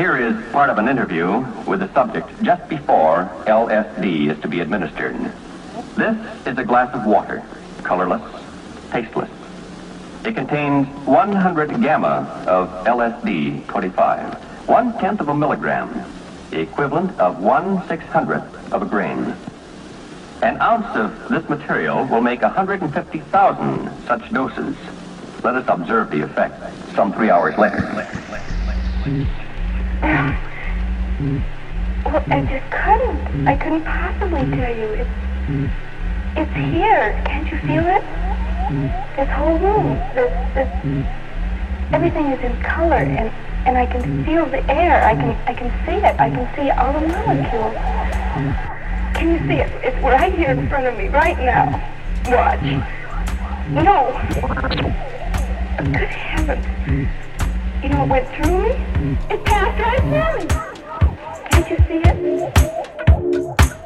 Here is part of an interview with the subject just before LSD is to be administered. This is a glass of water, colorless, tasteless. It contains 100 gamma of LSD 25, one tenth of a milligram, the equivalent of one six hundredth of a grain. An ounce of this material will make 150,000 such doses. Let us observe the effect some three hours later. Mm. Well, I just couldn't. I couldn't possibly mm. tell you. Mm. It's, it's here. Can't you feel it? This whole room. This, this, everything is in color, and, and I can feel the air. I can, I can see it. I can see all the molecules. Can you see it? It's right here in front of me, right now. Watch. No. Good heavens. You know what went through me? It passed right through me. Can't you see it?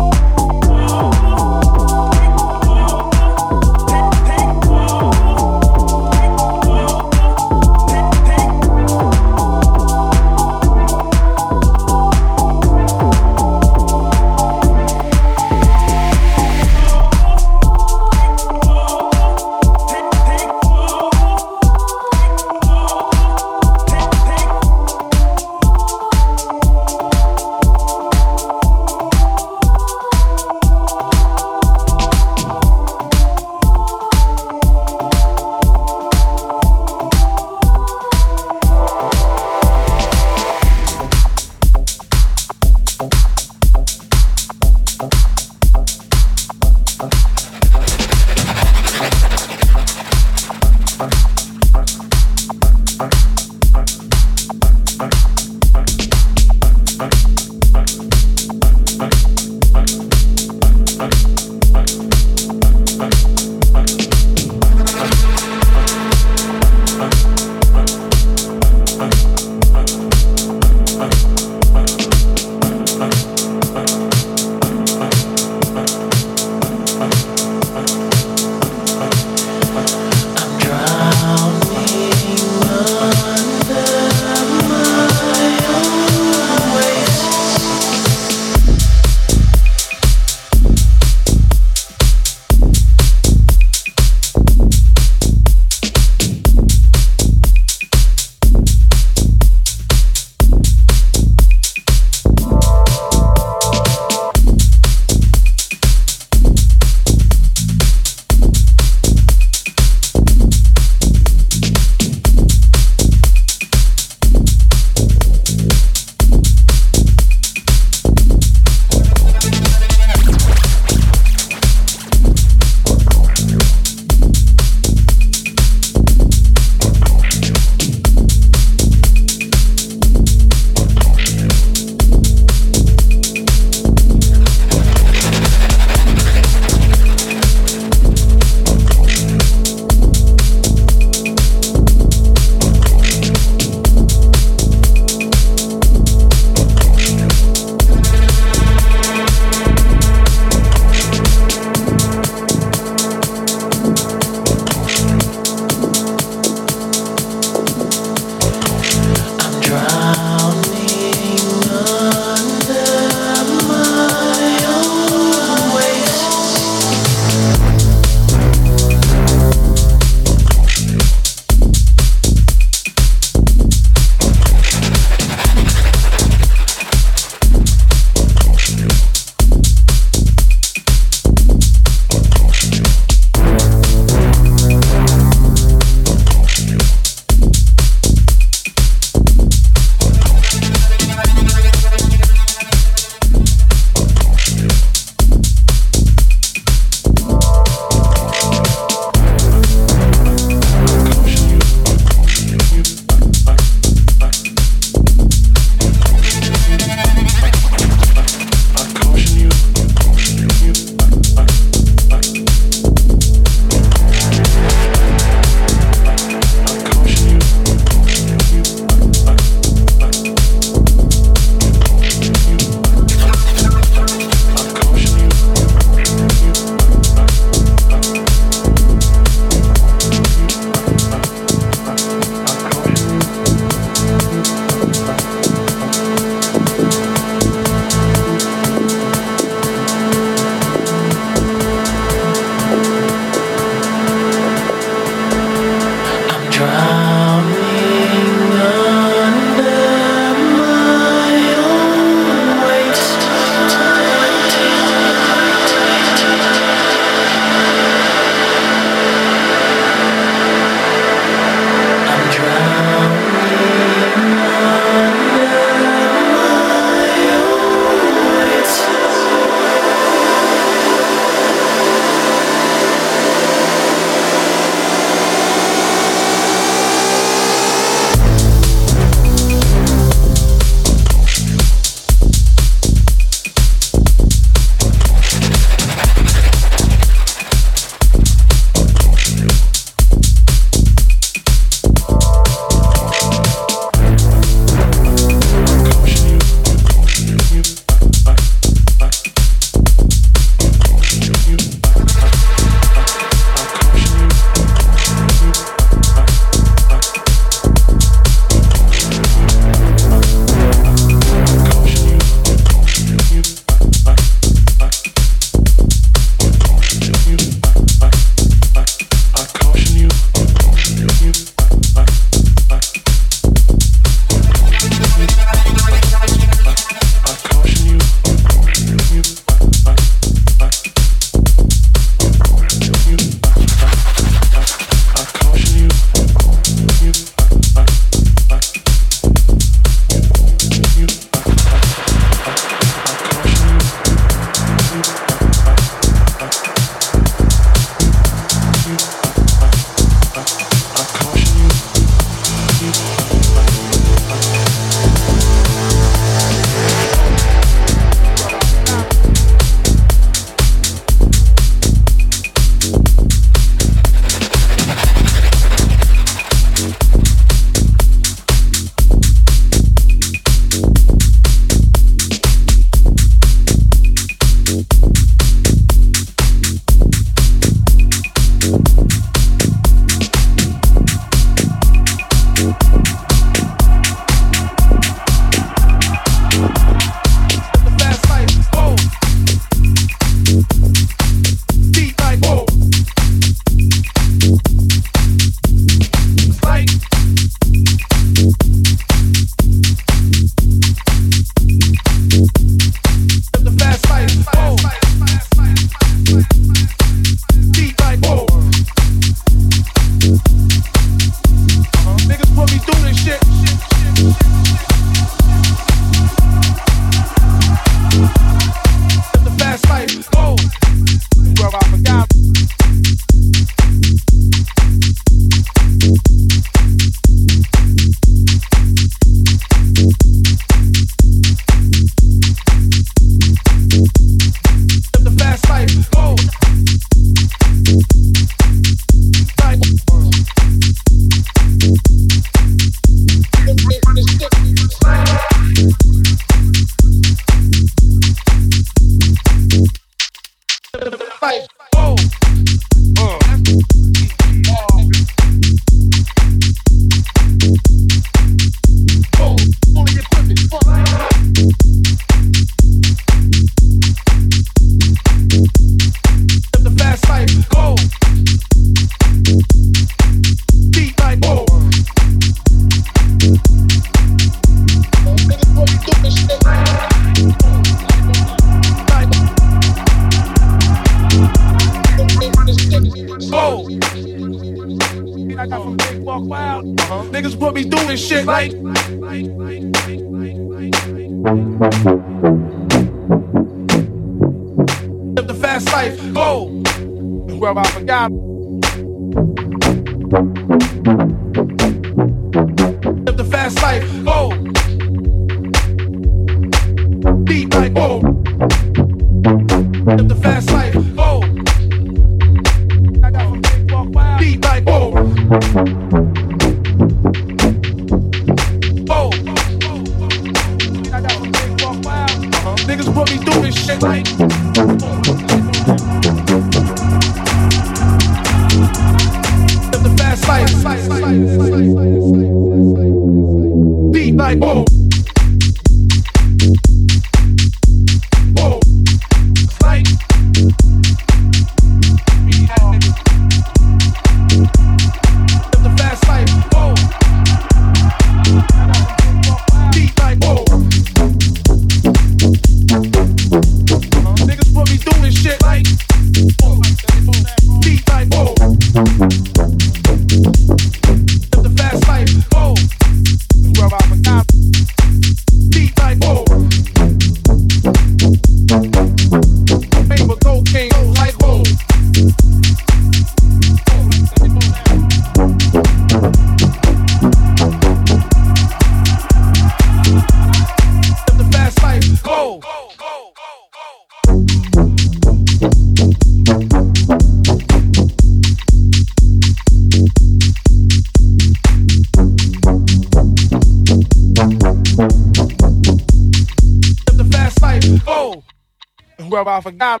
Forgot.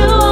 You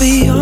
be your